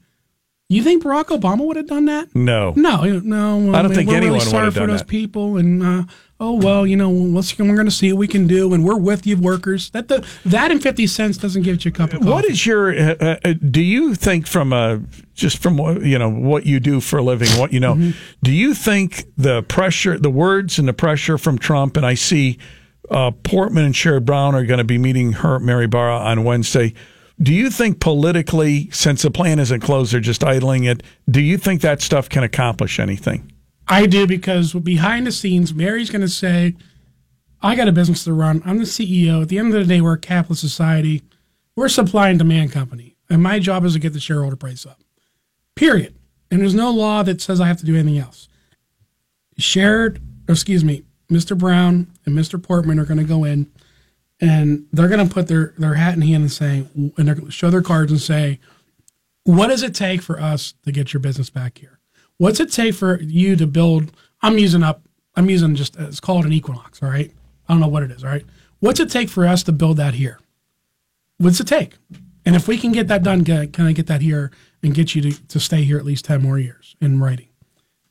You think Barack Obama would have done that? No, No, no. I don't we're think really anyone would sorry have for those that. people, and uh, oh well, you know, let's, we're going to see what we can do, and we're with you, workers. That the that and fifty cents doesn't give you a cup of coffee. What is your? Uh, uh, do you think from a just from what you know what you do for a living, what you know, Mm-hmm. do you think the pressure, the words and the pressure from Trump, and I see uh, Portman and Sherrod Brown are going to be meeting her Mary Barra on Wednesday. Do you think politically, since the plan isn't closed, they're just idling it? Do you think that stuff can accomplish anything? I do because behind the scenes, Mary's going to say, I got a business to run. I'm the CEO. At the end of the day, we're a capitalist society. We're a supply and demand company. And my job is to get the shareholder price up. Period. And there's no law that says I have to do anything else. Shared, excuse me, Mr. Brown and Mr. Portman are going to go in and they're going to put their, their hat in hand and say, and they're going to show their cards and say, what does it take for us to get your business back here? What's it take for you to build? I'm using up. I'm using just it's called an equinox. All right. I don't know what it is. All right. What's it take for us to build that here? What's it take? And if we can get that done, can can I get that here and get you to, to stay here at least ten more years in writing?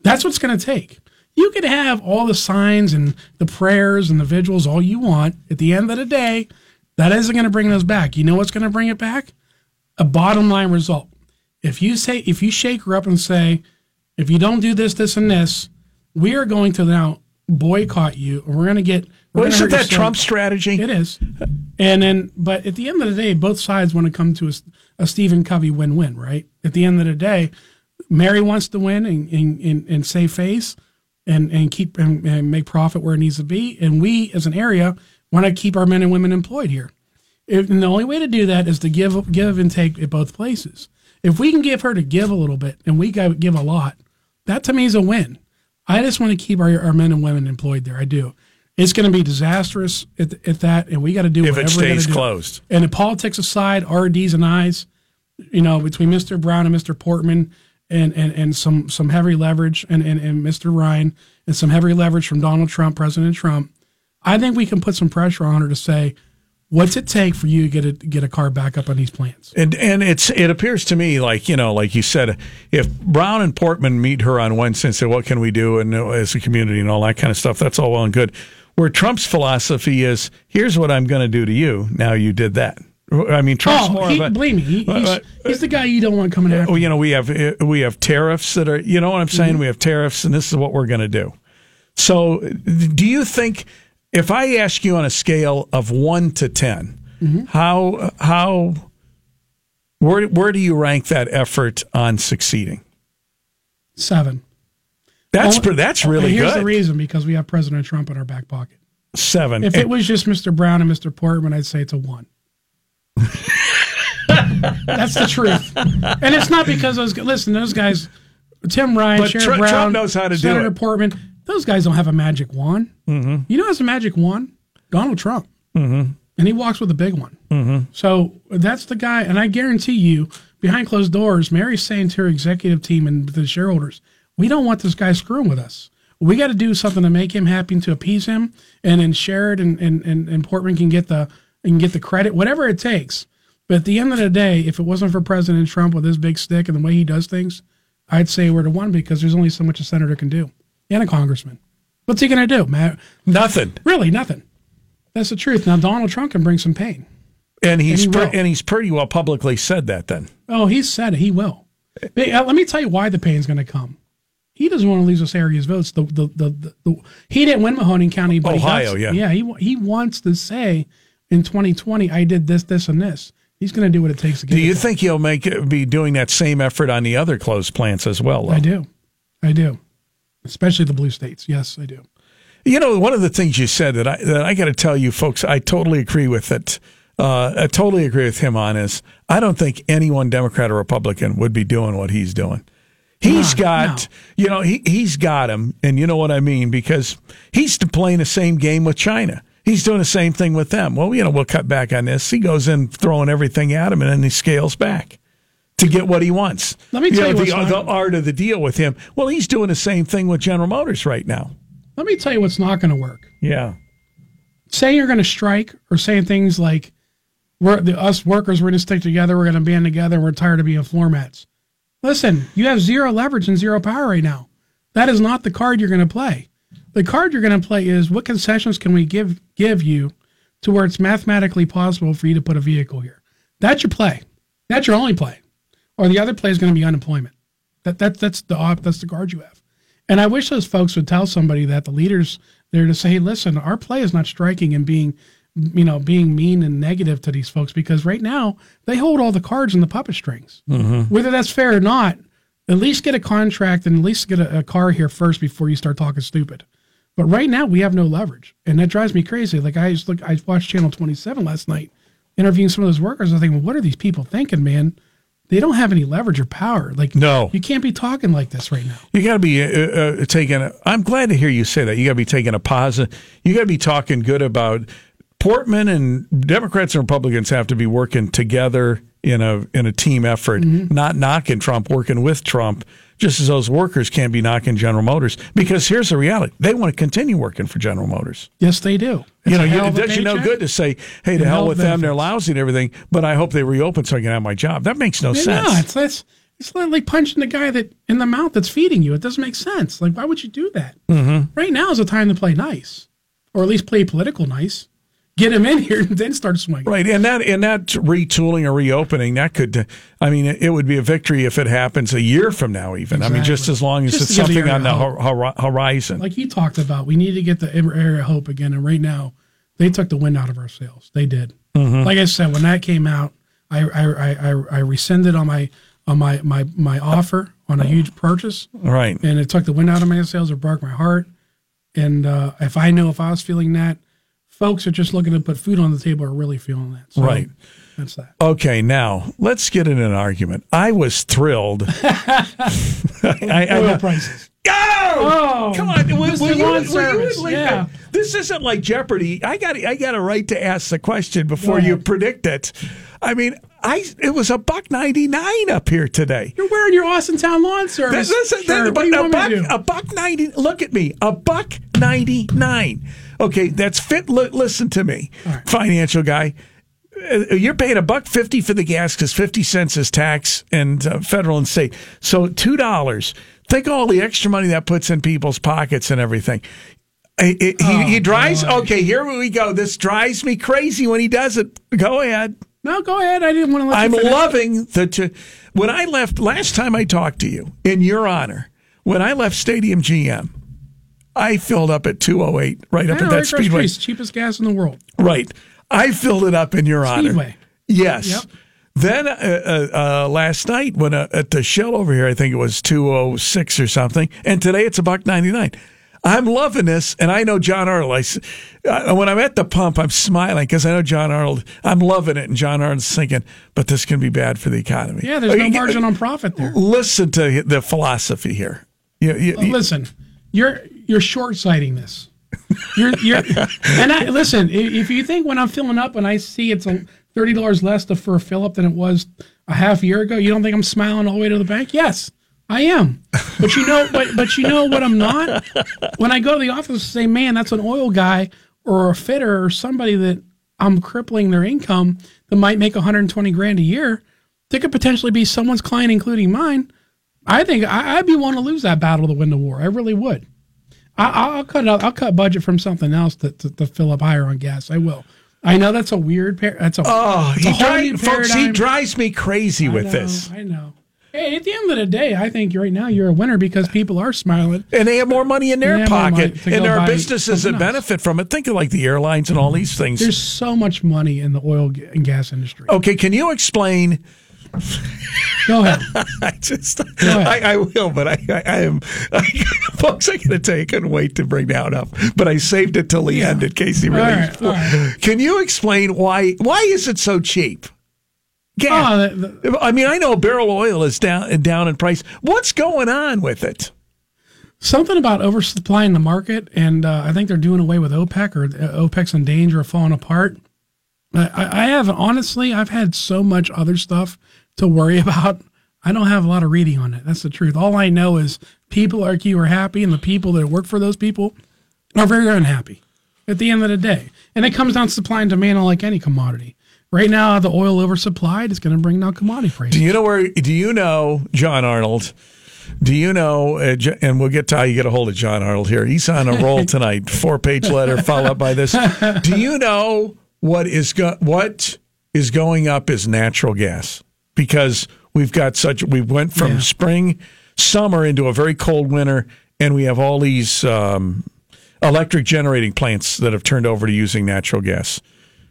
That's what's going to take. You could have all the signs and the prayers and the vigils all you want. At the end of the day, that isn't going to bring us back. You know what's going to bring it back? A bottom line result. If you say, if you shake her up and say, if you don't do this, this, and this, we are going to now boycott you, or we're going to get. Well, isn't that sales." Trump's strategy? It is. And then, but at the end of the day, both sides want to come to a, a Stephen Covey win win, right? At the end of the day, Mary wants to win and, and, and, and save face and, and keep and, and make profit where it needs to be. And we, as an area, want to keep our men and women employed here. If, and the only way to do that is to give give and take at both places. If we can give her to give a little bit and we give a lot, that to me is a win. I just want to keep our, our men and women employed there. I do. It's going to be disastrous at, at that, and we got to do If it whatever gotta stays do. closed. And the politics aside, our D's and I's, you know, between Mr. Brown and Mr. Portman, and and, and some some heavy leverage, and, and and Mr. Ryan, and some heavy leverage from Donald Trump, President Trump. I think we can put some pressure on her to say, what's it take for you to get a get a car back up on these plans? And and it's it appears to me like you know like you said if Brown and Portman meet her on Wednesday and say what can we do and uh, as a community and all that kind of stuff that's all well and good. Where Trump's philosophy is here's what I'm going to do to you. Now you did that. I mean Trump's Oh, more he, of a believe me, he, he's, uh, he's the guy you don't want coming after. well, you know we have uh, we have tariffs that are you know what I'm saying Mm-hmm. we have tariffs and this is what we're going to do. So do you think if I ask you on a scale of 1 to 10 Mm-hmm. how how where where do you rank that effort on succeeding? Seven. That's Well, pre- that's really Here's the reason because we have President Trump in our back pocket. Seven. If it was just Mr. Brown and Mr. Portman, I'd say it's a one. That's the truth, and it's not because those. Guys listen, those guys, Tim Ryan, But Sherrod Tr- Brown, Trump knows how to do Senator it. Portman. Those guys don't have a magic wand. Mm-hmm. You know, who has a magic wand? Donald Trump, mm-hmm. and he walks with a big one. Mm-hmm. So that's the guy, and I guarantee you, behind closed doors, Mary's saying to her executive team and the shareholders, "We don't want this guy screwing with us." We got to do something to make him happy and to appease him, and then Sherrod and, and, and, and Portman can get the can get the credit, whatever it takes. But at the end of the day, if it wasn't for President Trump with his big stick and the way he does things, I'd say we're the one because there's only so much a senator can do and a congressman. What's he going to do, Matt? Nothing. Really, nothing. That's the truth. Now Donald Trump can bring some pain. And he's And he pre- and he's pretty well publicly said that then. Oh, he said it. He will. But, uh, let me tell you why the pain's going to come. He doesn't want to lose this area's votes. The, the, the, the, the he didn't win Mahoning County, but Ohio, yeah. yeah. He he wants to say in 2020, I did this, this, and this. He's going to do what it takes to get. Do you done. think he'll make be doing that same effort on the other closed plants as well? though? I do, I do, especially the blue states. Yes, I do. You know, one of the things you said that I that I got to tell you folks, I totally agree with it. Uh, I totally agree with him on is I don't think anyone, Democrat or Republican, would be doing what he's doing. He's No, got, no. you know, he he's got him, and you know what I mean because he's playing the same game with China. He's doing the same thing with them. Well, you know, we'll cut back on this. He goes in throwing everything at him, and then he scales back to get what he wants. Let me tell you know, what's the, not- the art of the deal with him. Well, he's doing the same thing with General Motors right now. Let me tell you what's not going to work. Yeah. Say you're going to strike or saying things like, we're, the, us workers, we're going to stick together, we're going to band together, we're tired of being floor mats. Listen, you have zero leverage and zero power right now. That is not the card you're going to play. The card you're going to play is what concessions can we give give you to where it's mathematically possible for you to put a vehicle here. That's your play. That's your only play. Or the other play is going to be unemployment. That, that that's the op, that's the card you have. And I wish those folks would tell somebody that the leaders there to say, hey, listen, our play is not striking and being, you know, being mean and negative to these folks because right now they hold all the cards and the puppet strings. Mm-hmm. Whether that's fair or not, at least get a contract and at least get a, a car here first before you start talking stupid. But right now we have no leverage, and that drives me crazy. Like I just look, I watched Channel Twenty Seven last night, interviewing some of those workers. I was thinking, what are these people thinking, man? They don't have any leverage or power. Like No. you can't be talking like this right now. You got to be uh, uh, taking. A, I'm glad to hear you say that. You got to be taking a positive. You got to be talking good about Portman and Democrats and Republicans have to be working together in a in a team effort, not knocking Trump, working with Trump. Just as those workers can't be knocking General Motors because here's the reality: they want to continue working for General Motors. Yes, they do. It's you know, you, it does you no good to say, "Hey, to hell with them; they're lousy and everything." But I hope they reopen so I can have my job. That makes no sense. No, it's it's it's like punching the guy that in the mouth that's feeding you. It doesn't make sense. Like, why would you do that? Mm-hmm. Right now is the time to play nice, or at least play political nice. Get him in here and then start swinging. Right, and that and that retooling or reopening that could, I mean, it, would be a victory if it happens a year from now. Even I mean, just as long as Just it's to give the something on the area hor- hor- horizon. Like you talked about, we need to get the area of hope again. And right now, they took the wind out of our sails. They did. Mm-hmm. Like I said, when that came out, I I, I, I rescinded on my on my my my offer on a huge purchase. right, and it took the wind out of my sails. It broke my heart. And uh, if I know if I was feeling that, folks are just looking to put food on the table are really feeling that. So Right. That's that. okay. Now let's get in an argument. I was thrilled. I, I, Oil prices. Go! Oh, Come on, will, will you, will you Service, least- yeah. This isn't like Jeopardy. I got I got a right to ask the question before you predict it. I mean, I it was a buck ninety nine up here today. You're wearing your Austintown Lawn Service. This, this, shirt. this, you a buck, a buck ninety. Look at me, a buck ninety nine. Okay, that's fit. Li- listen to me, financial guy. Uh, You're paying a buck fifty for the gas because fifty cents is tax and uh, federal and state. So two dollars. Think all the extra money that puts in people's pockets and everything. I- I- he, he drives. Oh, boy. Okay, here we go. This drives me crazy when he does it. Go ahead. no, go ahead. I didn't want to let I'm loving the. T- when I left last time I talked to you, in your honor, when I left Stadium GM, I filled up at 208 right up at that right across the speedway. street, cheapest gas in the world. Right, I filled it up in your honor. Speedway. Yes. Yep. Then uh, uh, uh, last night, when uh, at the Shell over here, I think it was 206 or something, and today it's a buck 99. I'm loving this, and I know John Arnold. I, uh, when I'm at the pump, I'm smiling because I know John Arnold. I'm loving it, and John Arnold's thinking, "But this can be bad for the economy." Yeah, there's no margin on profit there. Listen to the philosophy here. You, you, you- listen, you're you're short sighting this. You're you're and I listen. If you think when I'm filling up and I see it's a thirty dollars less to, for a fill up than it was a half year ago, you don't think I'm smiling all the way to the bank? Yes, I am. But you know, but but you know what I'm not. When I go to the office and say, "Man, that's an oil guy or a fitter or somebody that I'm crippling their income that might make 120 grand a year," they could potentially be someone's client, including mine. I think I, I'd be wanting to lose that battle to win the war. I really would. I, I'll cut out, I'll cut budget from something else to, to, to fill up higher on gas. I will. I know that's a weird. pair. that's a oh, he a whole dri- folks, he drives me crazy I with know, this, I know. Hey, at the end of the day, I think right now you're a winner because people are smiling. and they have more money in their They have more money pocket, and there are businesses that benefit from it. Think of like the airlines and all these things. There's so much money in the oil and gas industry. Okay, can you explain? Go ahead. I just, ahead. I, I will, but I, I, I am, I, folks. I gotta tell you, I couldn't wait to bring that up, but I saved it till the end in case he really. All right, right. Can you explain why? Why is it so cheap? Yeah, Oh, I mean, I know barrel oil is down down in price. What's going on with it? something about oversupplying the market, and uh, I think they're doing away with OPEC, or uh, OPEC's in danger of falling apart. I, I I have honestly, I've had so much other stuff to worry about. I don't have a lot of reading on it. That's the truth. All I know is people like you are happy, and the people that work for those people are very unhappy at the end of the day. And it comes down to supply and demand, like any commodity. Right now, the oil oversupplied is going to bring down commodity prices. Do you know where? Do you know John Arnold? Do you know? Uh, and we'll get to how you get a hold of John Arnold here. He's on a roll tonight. Four page letter followed up by this. Do you know what is go- what is going up is natural gas because we've got such we went from Yeah. spring summer into a very cold winter and we have all these um, electric generating plants that have turned over to using natural gas.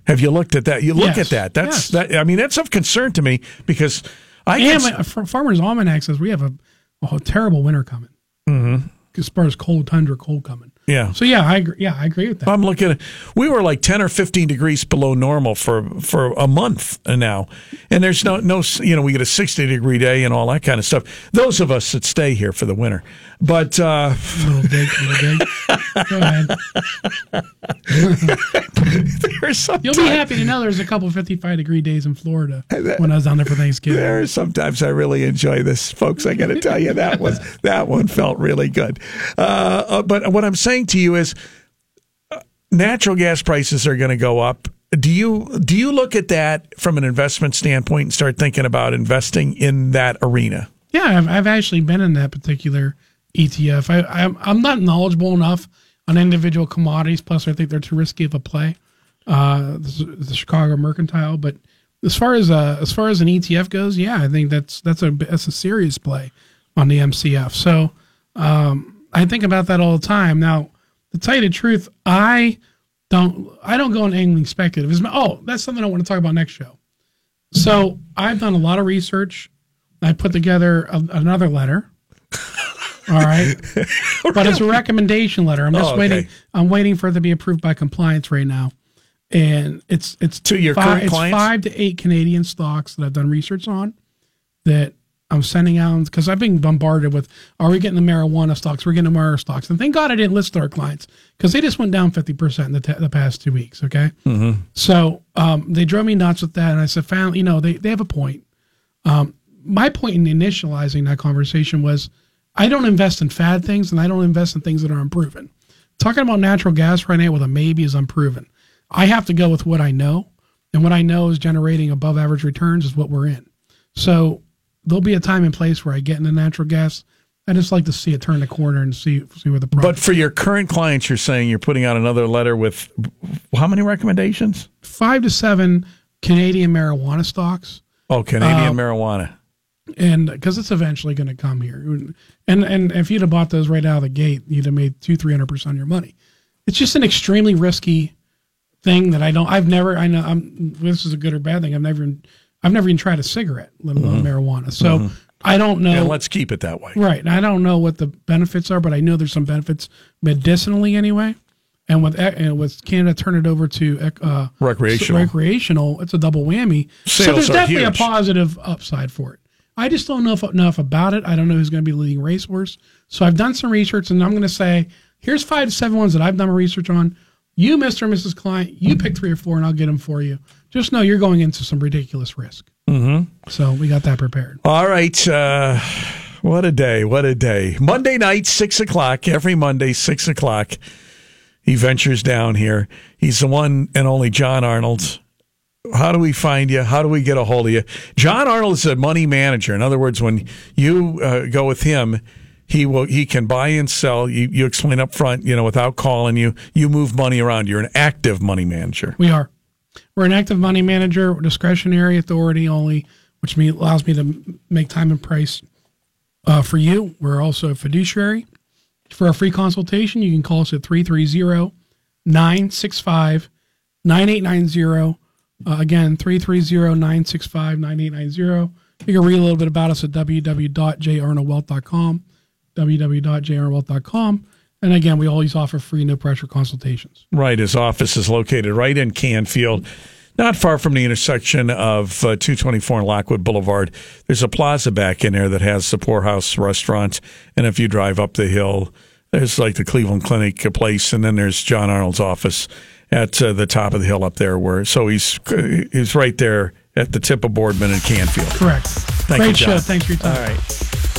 Have you looked at that? You look Yes. at that. That's Yes. that. I mean, that's of concern to me because I And can, my, Farmer's Almanac says we have a, a terrible winter coming. Mm-hmm. As far as cold tundra, cold coming. Yeah. So yeah, I agree. Yeah, I agree with that. I'm looking at we were like 10 or 15 degrees below normal for for a month now. And there's no no you know we get a 60 degree day and all that kind of stuff. Those of us that stay here for the winter. But uh little dig, little dig. Go ahead. You'll be happy to know there's a couple 55 degree days in Florida when I was down there for Thanksgiving. There are sometimes I really enjoy this, folks. I got to tell you that was that one felt really good. Uh, uh, but what I'm saying to you is, uh, natural gas prices are going to go up. Do you do you look at that from an investment standpoint and start thinking about investing in that arena? Yeah, I've, I've actually been in that particular ETF. I, I'm, I'm not knowledgeable enough on individual commodities. Plus, I think they're too risky of a play. Uh, the, Chicago Mercantile, but as far as uh, as far as an ETF goes, yeah, I think that's that's a that's a serious play on the MCF. So um, I think about that all the time. Now, to tell you the truth, I don't I don't go on anything speculative. Oh, that's something I want to talk about next show. So I've done a lot of research. I put together a, another letter. All right, but it's a recommendation letter. I'm just Oh, okay. waiting. I'm waiting for it to be approved by compliance right now, and it's it's To your five, it's clients? five to eight Canadian stocks that I've done research on that I'm sending out because I've been bombarded with, are we getting the marijuana stocks? We're getting the marijuana stocks. And thank God I didn't list our clients because they just went down 50% in the, t- the past two weeks. Okay. Mm-hmm. So um, they drove me nuts with that. And I said, finally, you know, they, they have a point. Um, my point in initializing that conversation was I don't invest in fad things and I don't invest in things that are unproven. Talking about natural gas right now with a maybe is unproven. I have to go with what I know. And what I know is generating above average returns is what we're in. So there'll be a time and place where I get into natural gas. I just like to see it turn the corner and see see where the But for your current clients, you're saying you're putting out another letter with how many recommendations? five to seven Canadian marijuana stocks, Oh, Canadian Um, marijuana. And because it's eventually going to come here, and and if you'd have bought those right out of the gate, you'd have made two three hundred percent of your money. It's just an extremely risky thing that I don't. I've never. I know. I'm. This is a good or bad thing. I've never. even- I've never even tried a cigarette, let alone mm-hmm. marijuana. So mm-hmm. I don't know. And let's keep it that way. Right. I don't know what the benefits are, but I know there's some benefits medicinally anyway. And with eh, and with Canada turn it over to eh, uh, Recreational. recreational, it's a double whammy. Sales so there's definitely huge. a positive upside for it. I just don't know if, enough about it. I don't know who's going to be the leading racehorse. So I've done some research, and I'm going to say here's five to seven ones that I've done my research on. You, Mr. and Mrs. Client, you pick three or four, and I'll get them for you. Just know you're going into some ridiculous risk. Mm-hmm. So we got that prepared. All right. Uh, what a day. What a day. Monday night, 6 o'clock. Every Monday, 6 o'clock. He ventures down here. He's the one and only John Arnold. How do we find you? How do we get a hold of you? John Arnold is a money manager. In other words, when you uh, go with him, he will he can buy and sell. You you explain up front, you know, without calling you. You move money around. You're an active money manager. We are. We're an active money manager, discretionary authority only, which means allows me to make time and price uh, for you. We're also a fiduciary. For a free consultation, you can call us at 330 965 9890. Uh, Again, 330 965 9890. You can read a little bit about us at www.jarnoldwealth.com, www.jarnoldwealth.com. And again, we always offer free, no pressure consultations. Right. His office is located right in Canfield, not far from the intersection of uh, 224 and Lockwood Boulevard. There's a plaza back in there that has the Poorhouse Restaurant. And if you drive up the hill, there's like the Cleveland Clinic place. And then there's John Arnold's office at uh, the top of the hill up there. Where So he's, he's right there at the tip of Boardman and Canfield. Correct. Thank Great you, show. Thanks for your time. All right.